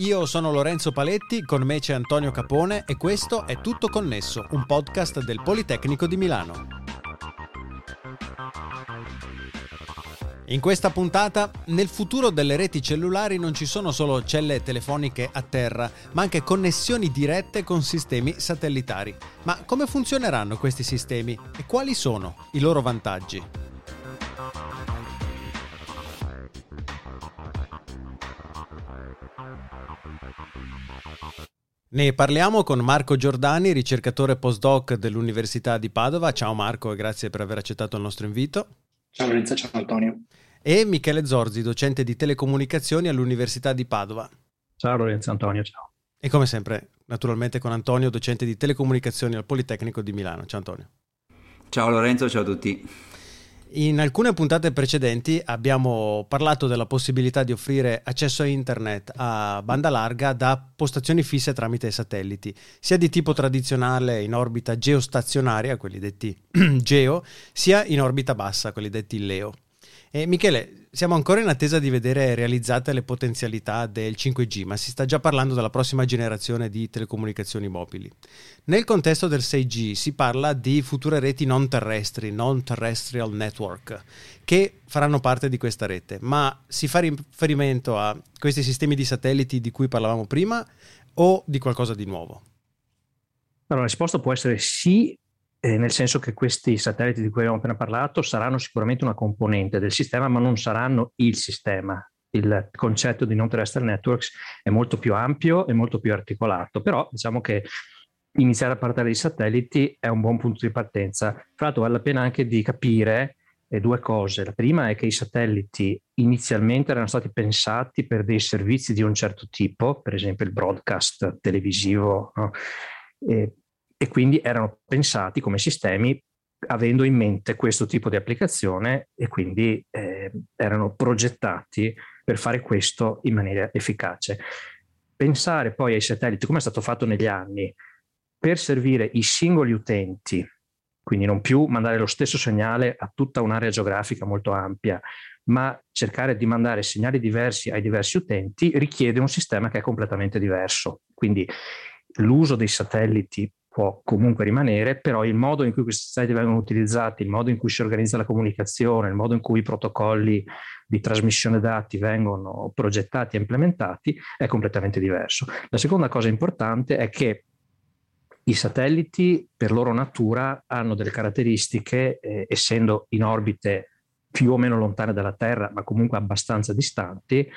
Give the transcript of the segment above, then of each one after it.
Io sono Lorenzo Paletti, con me c'è Antonio Capone e questo è Tutto Connesso, un podcast del Politecnico di Milano. In questa puntata, nel futuro delle reti cellulari non ci sono solo celle telefoniche a terra, ma anche connessioni dirette con sistemi satellitari. Ma come funzioneranno questi sistemi e quali sono i loro vantaggi? Ne parliamo con Marco Giordani, ricercatore postdoc dell'Università di Padova. Ciao Marco e grazie per aver accettato il nostro invito. Ciao Lorenzo, ciao Antonio. E Michele Zorzi, docente di telecomunicazioni all'Università di Padova. Ciao Lorenzo Antonio, ciao. E come sempre, naturalmente con Antonio, docente di telecomunicazioni al Politecnico di Milano. Ciao Antonio. Ciao Lorenzo, ciao a tutti. In alcune puntate precedenti abbiamo parlato della possibilità di offrire accesso a internet a banda larga da postazioni fisse tramite satelliti, sia di tipo tradizionale in orbita geostazionaria, quelli detti geo, sia in orbita bassa, quelli detti LEO. E Michele, siamo ancora in attesa di vedere realizzate le potenzialità del 5G, ma si sta già parlando della prossima generazione di telecomunicazioni mobili. Nel contesto del 6G si parla di future reti non terrestri, non terrestrial network, che faranno parte di questa rete, ma si fa riferimento a questi sistemi di satelliti di cui parlavamo prima o di qualcosa di nuovo? Allora, la risposta può essere sì eh, nel senso che questi satelliti di cui abbiamo appena parlato saranno sicuramente una componente del sistema, ma non saranno il sistema. Il concetto di non-terrestrial networks è molto più ampio e molto più articolato, però diciamo che iniziare a partire dai satelliti è un buon punto di partenza. Tra l'altro vale la pena anche di capire eh, due cose. La prima è che i satelliti inizialmente erano stati pensati per dei servizi di un certo tipo, per esempio il broadcast televisivo, no? eh, e quindi erano pensati come sistemi avendo in mente questo tipo di applicazione e quindi eh, erano progettati per fare questo in maniera efficace. Pensare poi ai satelliti, come è stato fatto negli anni, per servire i singoli utenti, quindi non più mandare lo stesso segnale a tutta un'area geografica molto ampia, ma cercare di mandare segnali diversi ai diversi utenti, richiede un sistema che è completamente diverso. Quindi l'uso dei satelliti può comunque rimanere, però il modo in cui questi siti vengono utilizzati, il modo in cui si organizza la comunicazione, il modo in cui i protocolli di trasmissione dati vengono progettati e implementati è completamente diverso. La seconda cosa importante è che i satelliti per loro natura hanno delle caratteristiche, eh, essendo in orbite più o meno lontane dalla Terra, ma comunque abbastanza distanti,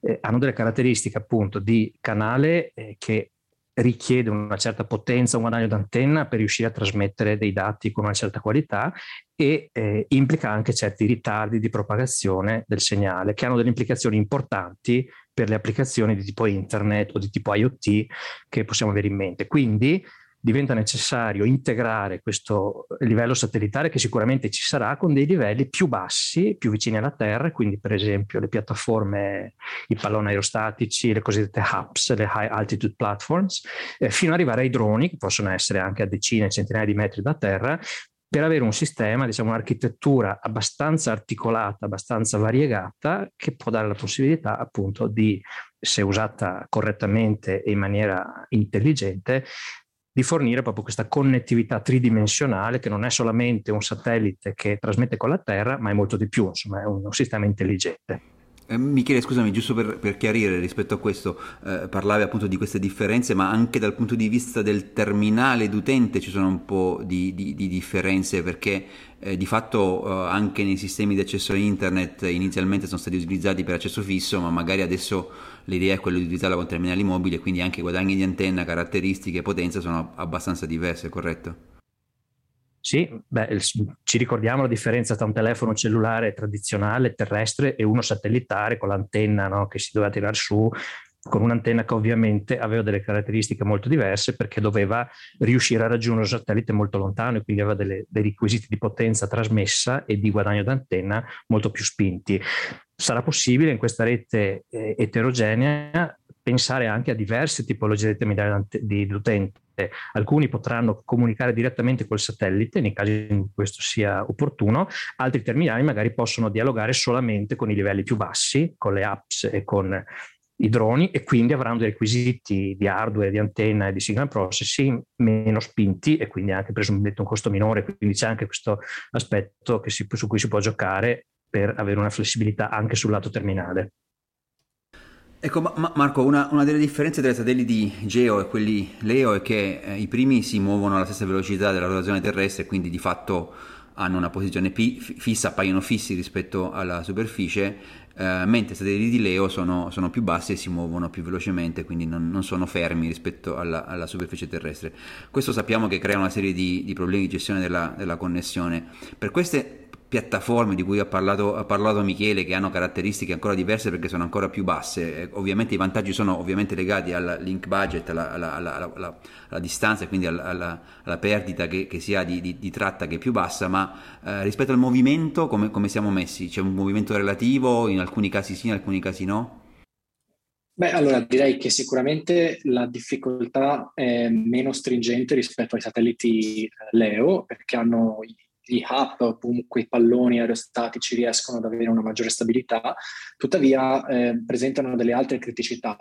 eh, hanno delle caratteristiche appunto di canale eh, che richiede una certa potenza, un guadagno d'antenna per riuscire a trasmettere dei dati con una certa qualità e eh, implica anche certi ritardi di propagazione del segnale che hanno delle implicazioni importanti per le applicazioni di tipo internet o di tipo IoT che possiamo avere in mente. Quindi diventa necessario integrare questo livello satellitare che sicuramente ci sarà con dei livelli più bassi, più vicini alla Terra, quindi per esempio le piattaforme, i palloni aerostatici, le cosiddette HAPS, le High Altitude Platforms, eh, fino ad arrivare ai droni, che possono essere anche a decine, centinaia di metri da terra, per avere un sistema, diciamo un'architettura abbastanza articolata, abbastanza variegata, che può dare la possibilità appunto di, se usata correttamente e in maniera intelligente, di fornire proprio questa connettività tridimensionale che non è solamente un satellite che trasmette con la Terra, ma è molto di più, insomma è un sistema intelligente. Eh, Michele, scusami, giusto per, per, chiarire rispetto a questo, eh, parlavi appunto di queste differenze, ma anche dal punto di vista del terminale d'utente ci sono un po' di, di, di differenze perché eh, di fatto eh, anche nei sistemi di accesso a internet inizialmente sono stati utilizzati per accesso fisso, ma magari adesso l'idea è quella di utilizzarla con terminali mobili quindi anche i guadagni di antenna, caratteristiche potenza sono abbastanza diverse, corretto? Sì, beh, ci ricordiamo la differenza tra un telefono cellulare tradizionale, terrestre e uno satellitare con l'antenna no, che si doveva tirare su, con un'antenna che ovviamente aveva delle caratteristiche molto diverse perché doveva riuscire a raggiungere un satellite molto lontano e quindi aveva delle, dei requisiti di potenza trasmessa e di guadagno d'antenna molto più spinti. Sarà possibile in questa rete eh, eterogenea pensare anche a diverse tipologie di terminali di utente. Alcuni potranno comunicare direttamente col satellite nei casi in cui questo sia opportuno, altri terminali magari possono dialogare solamente con i livelli più bassi, con le apps e con i droni e quindi avranno dei requisiti di hardware, di antenna e di signal processing meno spinti e quindi anche presumibilmente un costo minore, quindi c'è anche questo aspetto si, su cui si può giocare per avere una flessibilità anche sul lato terminale. Ecco ma- Marco, una, una, delle differenze tra i satelliti Geo e quelli Leo è che eh, i primi si muovono alla stessa velocità della rotazione terrestre quindi di fatto hanno una posizione p- fissa, appaiono fissi rispetto alla superficie, eh, mentre i satelliti Leo sono, sono, più bassi e si muovono più velocemente, quindi non, non sono fermi rispetto alla, alla, superficie terrestre. Questo sappiamo che crea una serie di, di problemi di gestione della, della connessione. Per queste piattaforme di cui ha parlato, ha parlato, Michele che hanno caratteristiche ancora diverse perché sono ancora più basse eh, ovviamente i vantaggi sono ovviamente legati al link budget alla, alla, alla, alla distanza e quindi alla, perdita che, che, si ha di, di, di, tratta che è più bassa ma eh, rispetto al movimento come, come siamo messi? c'è un movimento relativo in alcuni casi sì in alcuni casi no? Beh, allora direi che sicuramente la difficoltà è meno stringente rispetto ai satelliti eh, Leo, perché hanno gli hub o comunque i palloni aerostatici riescono ad avere una maggiore stabilità, tuttavia eh, presentano delle altre criticità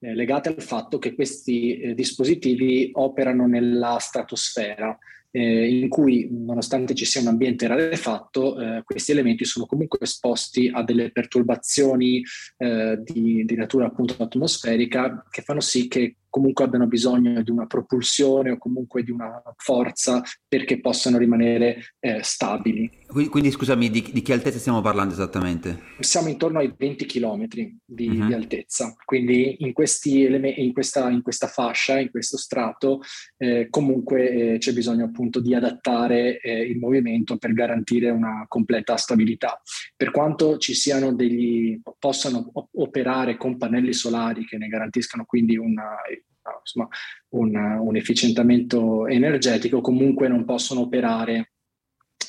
eh, legate al fatto che questi eh, dispositivi operano nella stratosfera eh, in cui nonostante ci sia un ambiente rarefatto, eh, questi elementi sono comunque esposti a delle perturbazioni eh, di, di, natura appunto atmosferica che fanno sì che comunque abbiano bisogno di una propulsione o comunque di una forza perché possano rimanere eh, stabili. Quindi, quindi scusami, di, di, che altezza stiamo parlando esattamente? Siamo intorno ai 20 km di, uh-huh. di altezza, quindi in, eleme- in, questa, in, questa, fascia, in questo strato, eh, comunque eh, c'è bisogno appunto di adattare eh, il movimento per garantire una completa stabilità. Per quanto ci siano degli, possano operare con pannelli solari che ne garantiscano quindi una insomma, un, un efficientamento energetico, comunque non possono operare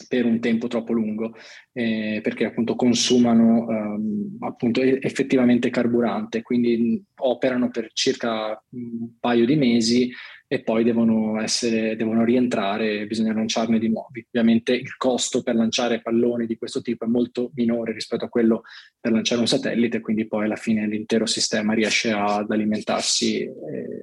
per un tempo troppo lungo eh, perché appunto consumano ehm, appunto effettivamente carburante quindi operano per circa un paio di mesi e poi devono, essere, devono rientrare e bisogna lanciarne di nuovi. Ovviamente il costo per lanciare palloni di questo tipo è molto minore rispetto a quello per lanciare un satellite, quindi poi alla fine l'intero sistema riesce ad alimentarsi eh,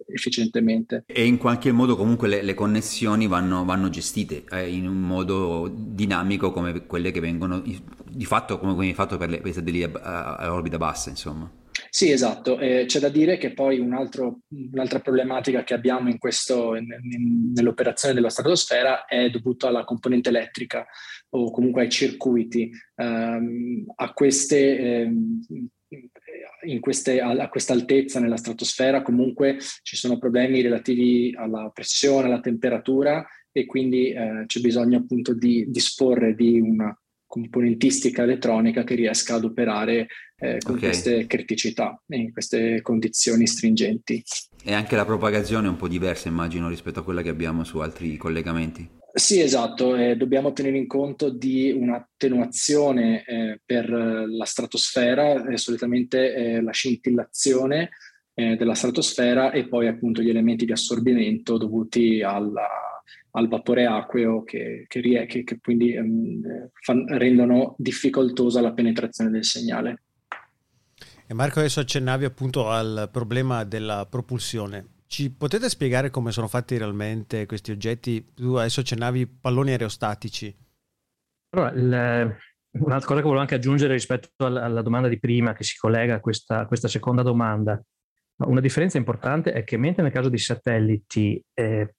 efficientemente. E in qualche modo comunque le, le connessioni vanno, vanno gestite eh, in un modo dinamico come quelle che vengono di fatto come viene fatto per, le, per i satelliti a, a orbita bassa, insomma. Sì, esatto. Eh, c'è da dire che poi un altro, un'altra problematica che abbiamo in questo, in, in, nell'operazione della stratosfera è dovuta alla componente elettrica o comunque ai circuiti. Um, a queste, um, queste, a, questa altezza nella stratosfera comunque ci sono problemi relativi alla pressione, alla temperatura e quindi eh, c'è bisogno appunto di disporre di una componentistica elettronica che riesca ad operare eh, con okay. queste criticità e in queste condizioni stringenti. E anche la propagazione è un po' diversa, immagino, rispetto a quella che abbiamo su altri collegamenti. Sì, esatto, eh, dobbiamo tenere in conto di un'attenuazione eh, per la stratosfera, eh, solitamente eh, la scintillazione eh, della stratosfera e poi appunto gli elementi di assorbimento dovuti alla, al vapore acqueo che, che, che, che quindi um, fan, rendono difficoltosa la penetrazione del segnale. E Marco adesso accennavi appunto al problema della propulsione. Ci potete spiegare come sono fatti realmente questi oggetti? Tu adesso accennavi palloni aerostatici. Allora, il, un'altra cosa che volevo anche aggiungere rispetto alla, alla domanda di prima che si collega a questa, a questa, seconda domanda. Una differenza importante è che mentre nel caso di satelliti eh,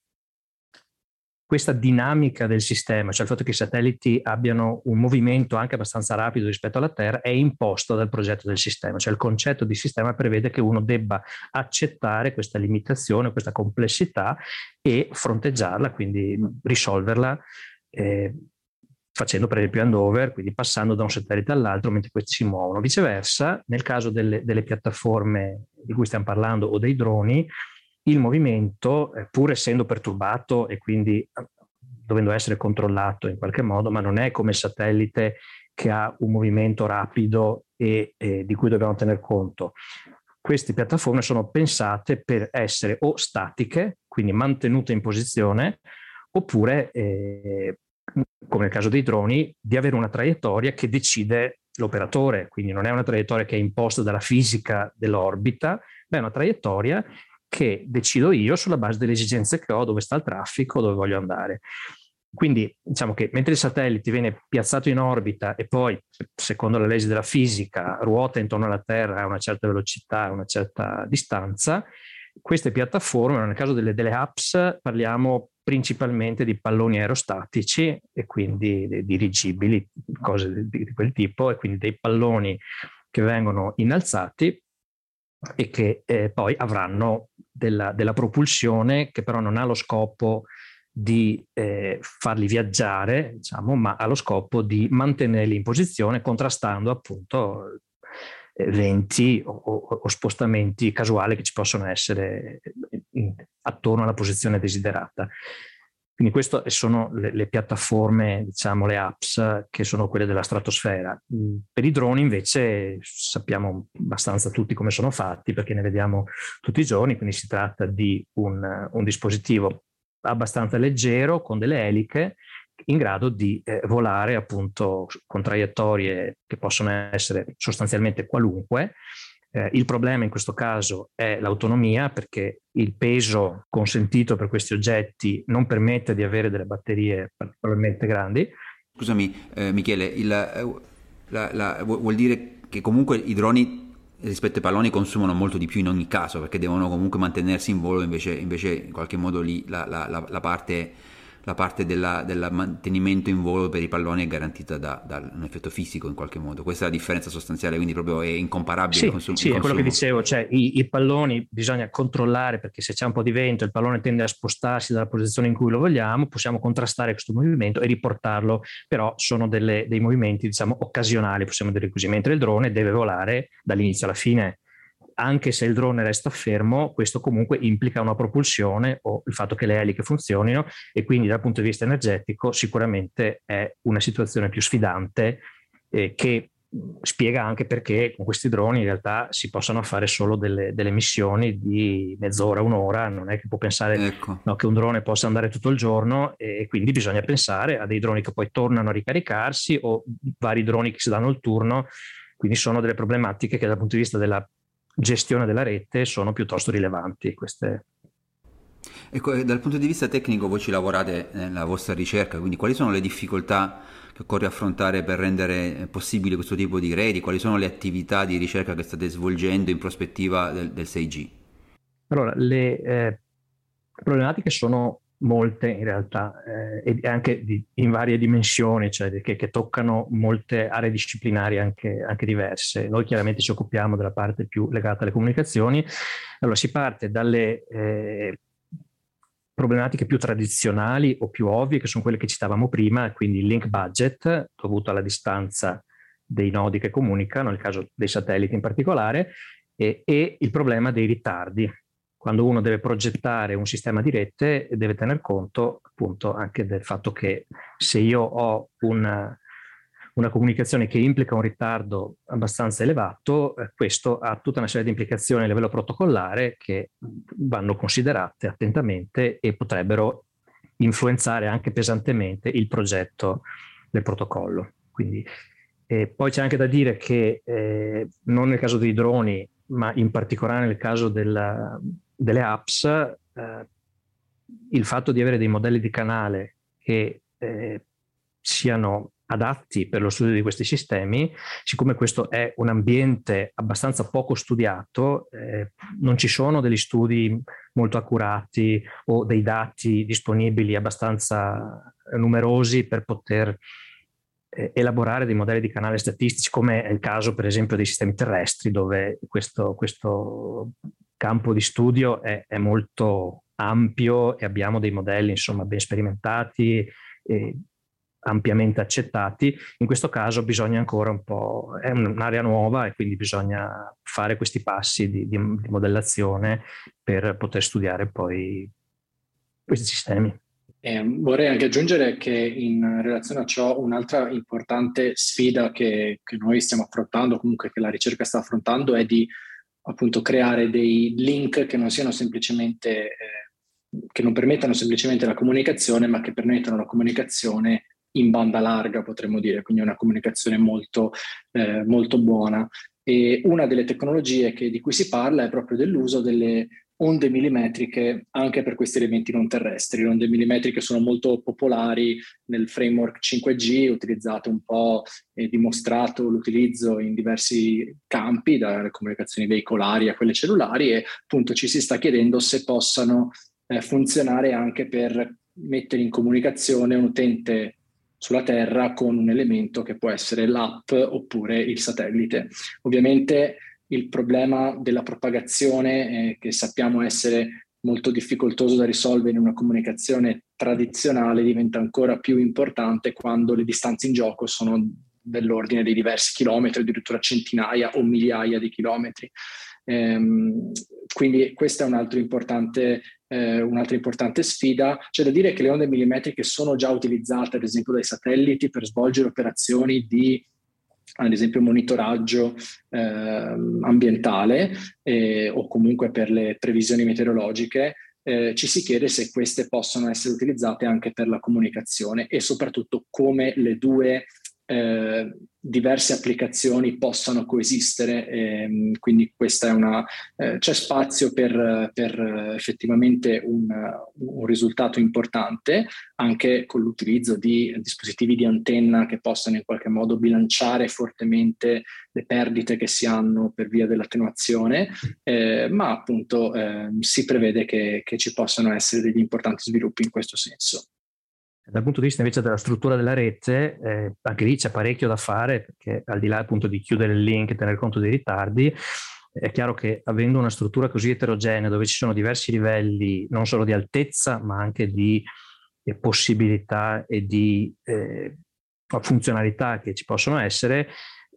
questa dinamica del sistema, cioè il fatto che i satelliti abbiano un movimento anche abbastanza rapido rispetto alla Terra, è imposto dal progetto del sistema, cioè il concetto di sistema prevede che uno debba accettare questa limitazione, questa complessità e fronteggiarla, quindi risolverla. Eh, facendo per esempio handover, quindi passando da un satellite all'altro mentre questi si muovono. Viceversa, nel caso delle, delle piattaforme di cui stiamo parlando o dei droni, il movimento, eh, pur essendo perturbato e quindi eh, dovendo essere controllato in qualche modo, ma non è come satellite che ha un movimento rapido e, e di cui dobbiamo tener conto. Queste piattaforme sono pensate per essere o statiche, quindi mantenute in posizione, oppure, eh, come nel caso dei droni, di avere una traiettoria che decide l'operatore, quindi non è una traiettoria che è imposta dalla fisica dell'orbita, ma è una traiettoria che decido io sulla base delle esigenze che ho, dove sta il traffico, dove voglio andare. Quindi diciamo che mentre il satellite viene piazzato in orbita e poi, secondo le leggi della fisica, ruota intorno alla Terra a una certa velocità, a una certa distanza, queste piattaforme, nel caso delle, delle apps, parliamo principalmente di palloni aerostatici e quindi dirigibili, cose di, di quel tipo, e quindi dei palloni che vengono innalzati e che eh, poi avranno della, della, propulsione che però non ha lo scopo di eh, farli viaggiare, diciamo, ma ha lo scopo di mantenerli in posizione contrastando appunto eh, venti o, o, o, spostamenti casuali che ci possono essere in, attorno alla posizione desiderata. Quindi queste sono le, le, piattaforme, diciamo le apps che sono quelle della stratosfera. Mm, per i droni invece sappiamo abbastanza tutti come sono fatti perché ne vediamo tutti i giorni, quindi si tratta di un, un dispositivo abbastanza leggero con delle eliche in grado di eh, volare appunto con traiettorie che possono essere sostanzialmente qualunque. Eh, il problema in questo caso è l'autonomia perché il peso consentito per questi oggetti non permette di avere delle batterie particolarmente grandi. Scusami eh, Michele, il, eh, la, la, vuol dire che comunque i droni rispetto ai palloni consumano molto di più in ogni caso perché devono comunque mantenersi in volo invece, invece in qualche modo lì la, la, la parte la parte della, del mantenimento in volo per i palloni è garantita da, da, un effetto fisico in qualche modo. Questa è la differenza sostanziale, quindi proprio è incomparabile. Sì, consum- sì è quello che dicevo, cioè i, i, palloni bisogna controllare perché se c'è un po' di vento il pallone tende a spostarsi dalla posizione in cui lo vogliamo, possiamo contrastare questo movimento e riportarlo, però sono delle, dei movimenti diciamo occasionali, possiamo dire così, mentre il drone deve volare dall'inizio alla fine anche se il drone resta fermo, questo comunque implica una propulsione o il fatto che le eliche funzionino e quindi dal punto di vista energetico sicuramente è una situazione più sfidante eh, che spiega anche perché con questi droni in realtà si possono fare solo delle, delle missioni di mezz'ora, un'ora, non è che può pensare ecco. no, che un drone possa andare tutto il giorno e quindi bisogna pensare a dei droni che poi tornano a ricaricarsi o vari droni che si danno il turno, quindi sono delle problematiche che dal punto di vista della gestione della rete sono piuttosto rilevanti queste. Ecco, dal punto di vista tecnico voi ci lavorate nella vostra ricerca, quindi quali sono le difficoltà che occorre affrontare per rendere possibile questo tipo di reti? Quali sono le attività di ricerca che state svolgendo in prospettiva del, del 6G? Allora, le eh, problematiche sono molte in realtà eh, e anche di, in varie dimensioni, cioè che, che, toccano molte aree disciplinari anche, anche, diverse. Noi chiaramente ci occupiamo della parte più legata alle comunicazioni. Allora si parte dalle eh, problematiche più tradizionali o più ovvie, che sono quelle che citavamo prima, quindi il link budget dovuto alla distanza dei nodi che comunicano, nel caso dei satelliti in particolare, e, e il problema dei ritardi quando uno deve progettare un sistema di rete deve tener conto appunto anche del fatto che se io ho una, una comunicazione che implica un ritardo abbastanza elevato, eh, questo ha tutta una serie di implicazioni a livello protocollare che vanno considerate attentamente e potrebbero influenzare anche pesantemente il progetto del protocollo. Quindi, eh, poi c'è anche da dire che eh, non nel caso dei droni, ma in particolare nel caso della, delle apps, eh, il fatto di avere dei modelli di canale che eh, siano adatti per lo studio di questi sistemi, siccome questo è un ambiente abbastanza poco studiato, eh, non ci sono degli studi molto accurati o dei dati disponibili abbastanza numerosi per poter eh, elaborare dei modelli di canale statistici, come è il caso per esempio dei sistemi terrestri, dove questo, questo campo di studio è, è molto ampio e abbiamo dei modelli insomma ben sperimentati e ampiamente accettati. In questo caso bisogna ancora un po', è un'area nuova e quindi bisogna fare questi passi di, di, modellazione per poter studiare poi questi sistemi. Eh, vorrei anche aggiungere che in relazione a ciò un'altra importante sfida che, che noi stiamo affrontando, comunque che la ricerca sta affrontando, è di appunto creare dei link che non siano semplicemente, eh, che non permettano semplicemente la comunicazione, ma che permettano la comunicazione in banda larga, potremmo dire, quindi una comunicazione molto, eh, molto buona. E una delle tecnologie che, di cui si parla è proprio dell'uso delle onde millimetriche anche per questi elementi non terrestri. Le onde millimetriche sono molto popolari nel framework 5G, utilizzate un po' e dimostrato l'utilizzo in diversi campi, dalle comunicazioni veicolari a quelle cellulari e appunto ci si sta chiedendo se possano eh, funzionare anche per mettere in comunicazione un utente sulla Terra con un elemento che può essere l'app oppure il satellite. Ovviamente il problema della propagazione, eh, che sappiamo essere molto difficoltoso da risolvere in una comunicazione tradizionale, diventa ancora più importante quando le distanze in gioco sono dell'ordine di diversi chilometri, addirittura centinaia o migliaia di chilometri. Ehm, quindi questa è un eh, un'altra importante sfida. C'è da dire che le onde millimetriche sono già utilizzate, ad esempio, dai satelliti per svolgere operazioni di ad esempio monitoraggio eh, ambientale eh, o comunque per le previsioni meteorologiche, eh, ci si chiede se queste possono essere utilizzate anche per la comunicazione e soprattutto come le due eh, diverse applicazioni possano coesistere, ehm, quindi questa è una, eh, c'è spazio per, per effettivamente un, un, risultato importante anche con l'utilizzo di dispositivi di antenna che possano in qualche modo bilanciare fortemente le perdite che si hanno per via dell'attenuazione, eh, ma appunto ehm, si prevede che, che ci possano essere degli importanti sviluppi in questo senso. Dal punto di vista invece della struttura della rete, eh, anche lì c'è parecchio da fare, perché al di là appunto di chiudere il link e tener conto dei ritardi, è chiaro che avendo una struttura così eterogenea, dove ci sono diversi livelli non solo di altezza, ma anche di eh, possibilità e di eh, funzionalità che ci possono essere,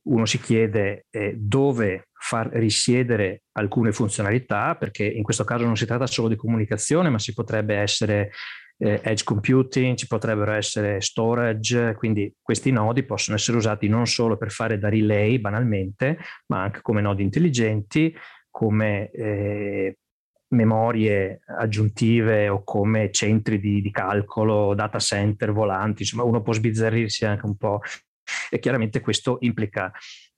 uno si chiede eh, dove far risiedere alcune funzionalità, perché in questo caso non si tratta solo di comunicazione, ma si potrebbe essere eh, edge computing, ci potrebbero essere storage, quindi questi nodi possono essere usati non solo per fare da relay banalmente, ma anche come nodi intelligenti, come eh, memorie aggiuntive o come centri di, di, calcolo, data center volanti, insomma uno può sbizzarrirsi anche un po' e chiaramente questo implica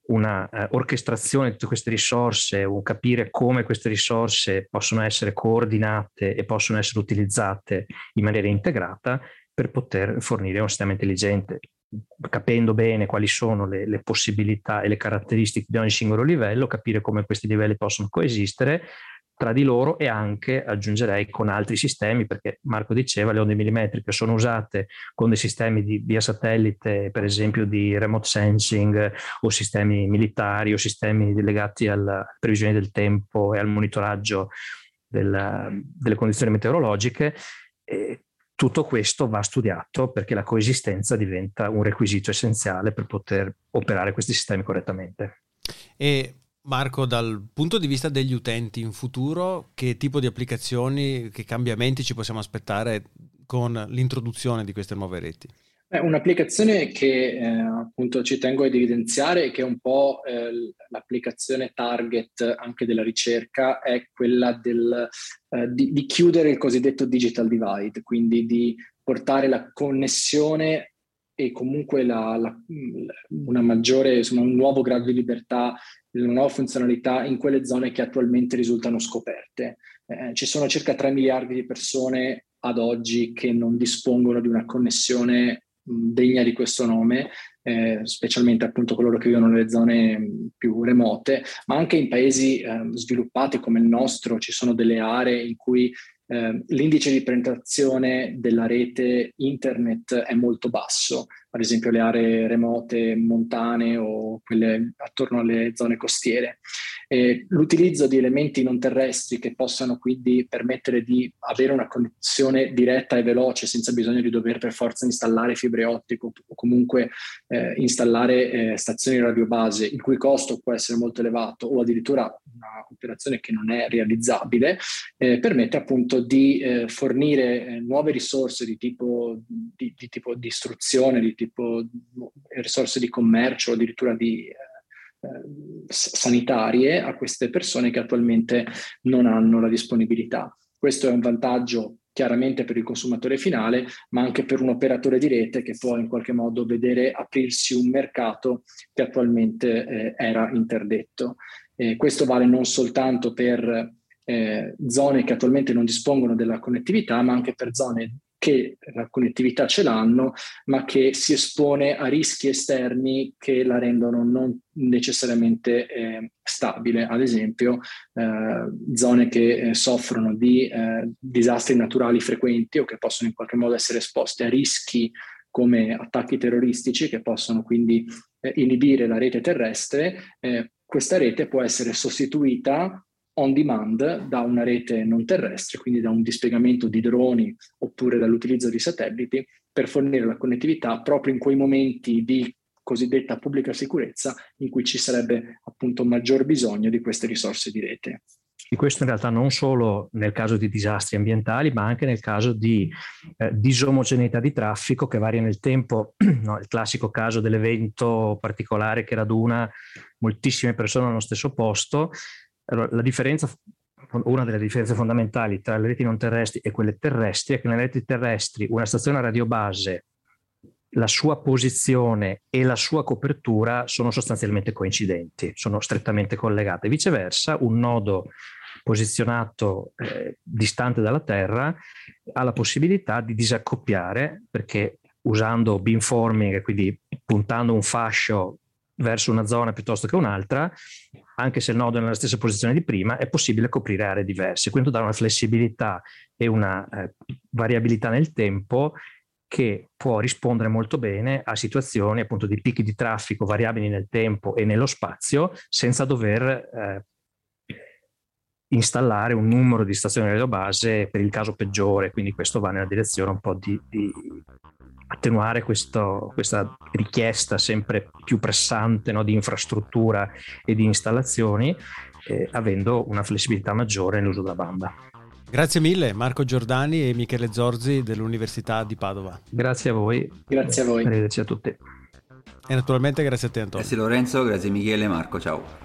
una uh, orchestrazione di tutte queste risorse, un capire come queste risorse possono essere coordinate e possono essere utilizzate in maniera integrata per poter fornire un sistema intelligente, capendo bene quali sono le, le possibilità e le caratteristiche di ogni singolo livello, capire come questi livelli possono coesistere, tra di loro e anche aggiungerei con altri sistemi, perché Marco diceva le onde millimetriche sono usate con dei sistemi di, via satellite, per esempio di remote sensing o sistemi militari o sistemi legati alla previsione del tempo e al monitoraggio della, delle condizioni meteorologiche. E tutto questo va studiato perché la coesistenza diventa un requisito essenziale per poter operare questi sistemi correttamente. E Marco, dal punto di vista degli utenti in futuro, che tipo di applicazioni, che cambiamenti ci possiamo aspettare con l'introduzione di queste nuove reti? È un'applicazione che eh, appunto ci tengo ad evidenziare, che è un po' eh, l'applicazione target anche della ricerca, è quella del, eh, di, di chiudere il cosiddetto digital divide, quindi di portare la connessione e comunque la, la, una maggiore, insomma, un nuovo grado di libertà una nuova funzionalità in quelle zone che attualmente risultano scoperte. Eh, ci sono circa 3 miliardi di persone ad oggi che non dispongono di una connessione degna di questo nome, eh, specialmente appunto coloro che vivono nelle zone più remote, ma anche in paesi eh, sviluppati come il nostro ci sono delle aree in cui eh, l'indice di penetrazione della rete internet è molto basso, ad esempio le aree remote, montane o quelle attorno alle zone costiere. E l'utilizzo di elementi non terrestri che possano quindi permettere di avere una connessione diretta e veloce senza bisogno di dover per forza installare fibre ottiche o comunque eh, installare eh, stazioni radiobase, il cui costo può essere molto elevato o addirittura una operazione che non è realizzabile, eh, permette appunto di eh, fornire eh, nuove risorse di tipo di, di, tipo di istruzione, di tipo risorse di commercio, addirittura di eh, sanitarie a queste persone che attualmente non hanno la disponibilità. Questo è un vantaggio chiaramente per il consumatore finale, ma anche per un operatore di rete che può in qualche modo vedere aprirsi un mercato che attualmente eh, era interdetto. Eh, questo vale non soltanto per eh, zone che attualmente non dispongono della connettività, ma anche per zone che la connettività ce l'hanno, ma che si espone a rischi esterni che la rendono non necessariamente eh, stabile. Ad esempio, eh, zone che eh, soffrono di eh, disastri naturali frequenti o che possono in qualche modo essere esposte a rischi come attacchi terroristici che possono quindi eh, inibire la rete terrestre, eh, questa rete può essere sostituita on demand da una rete non terrestre, quindi da un dispiegamento di droni oppure dall'utilizzo di satelliti per fornire la connettività proprio in quei momenti di cosiddetta pubblica sicurezza in cui ci sarebbe appunto maggior bisogno di queste risorse di rete. E questo in realtà non solo nel caso di disastri ambientali, ma anche nel caso di eh, disomogeneità di traffico che varia nel tempo. No, il classico caso dell'evento particolare che raduna moltissime persone nello stesso posto, allora, la differenza, una delle differenze fondamentali tra le reti non terrestri e quelle terrestri è che nelle reti terrestri una stazione radiobase, la sua posizione e la sua copertura sono sostanzialmente coincidenti, sono strettamente collegate. Viceversa, un nodo posizionato eh, distante dalla Terra ha la possibilità di disaccoppiare perché usando beamforming, quindi puntando un fascio verso una zona piuttosto che un'altra, anche se il nodo è nella stessa posizione di prima, è possibile coprire aree diverse. Quindi dà una flessibilità e una eh, variabilità nel tempo che può rispondere molto bene a situazioni appunto di picchi di traffico variabili nel tempo e nello spazio senza dover eh, installare un numero di stazioni radio base per il caso peggiore, quindi questo va nella direzione un po' di, di attenuare questo, questa richiesta sempre più pressante no, di infrastruttura e di installazioni, eh, avendo una flessibilità maggiore nell'uso della banda. Grazie mille Marco Giordani e Michele Zorzi dell'Università di Padova. Grazie a voi. Grazie a voi. Arrivederci a tutti. E naturalmente grazie a te Antonio. Grazie Lorenzo, grazie Michele e Marco, ciao.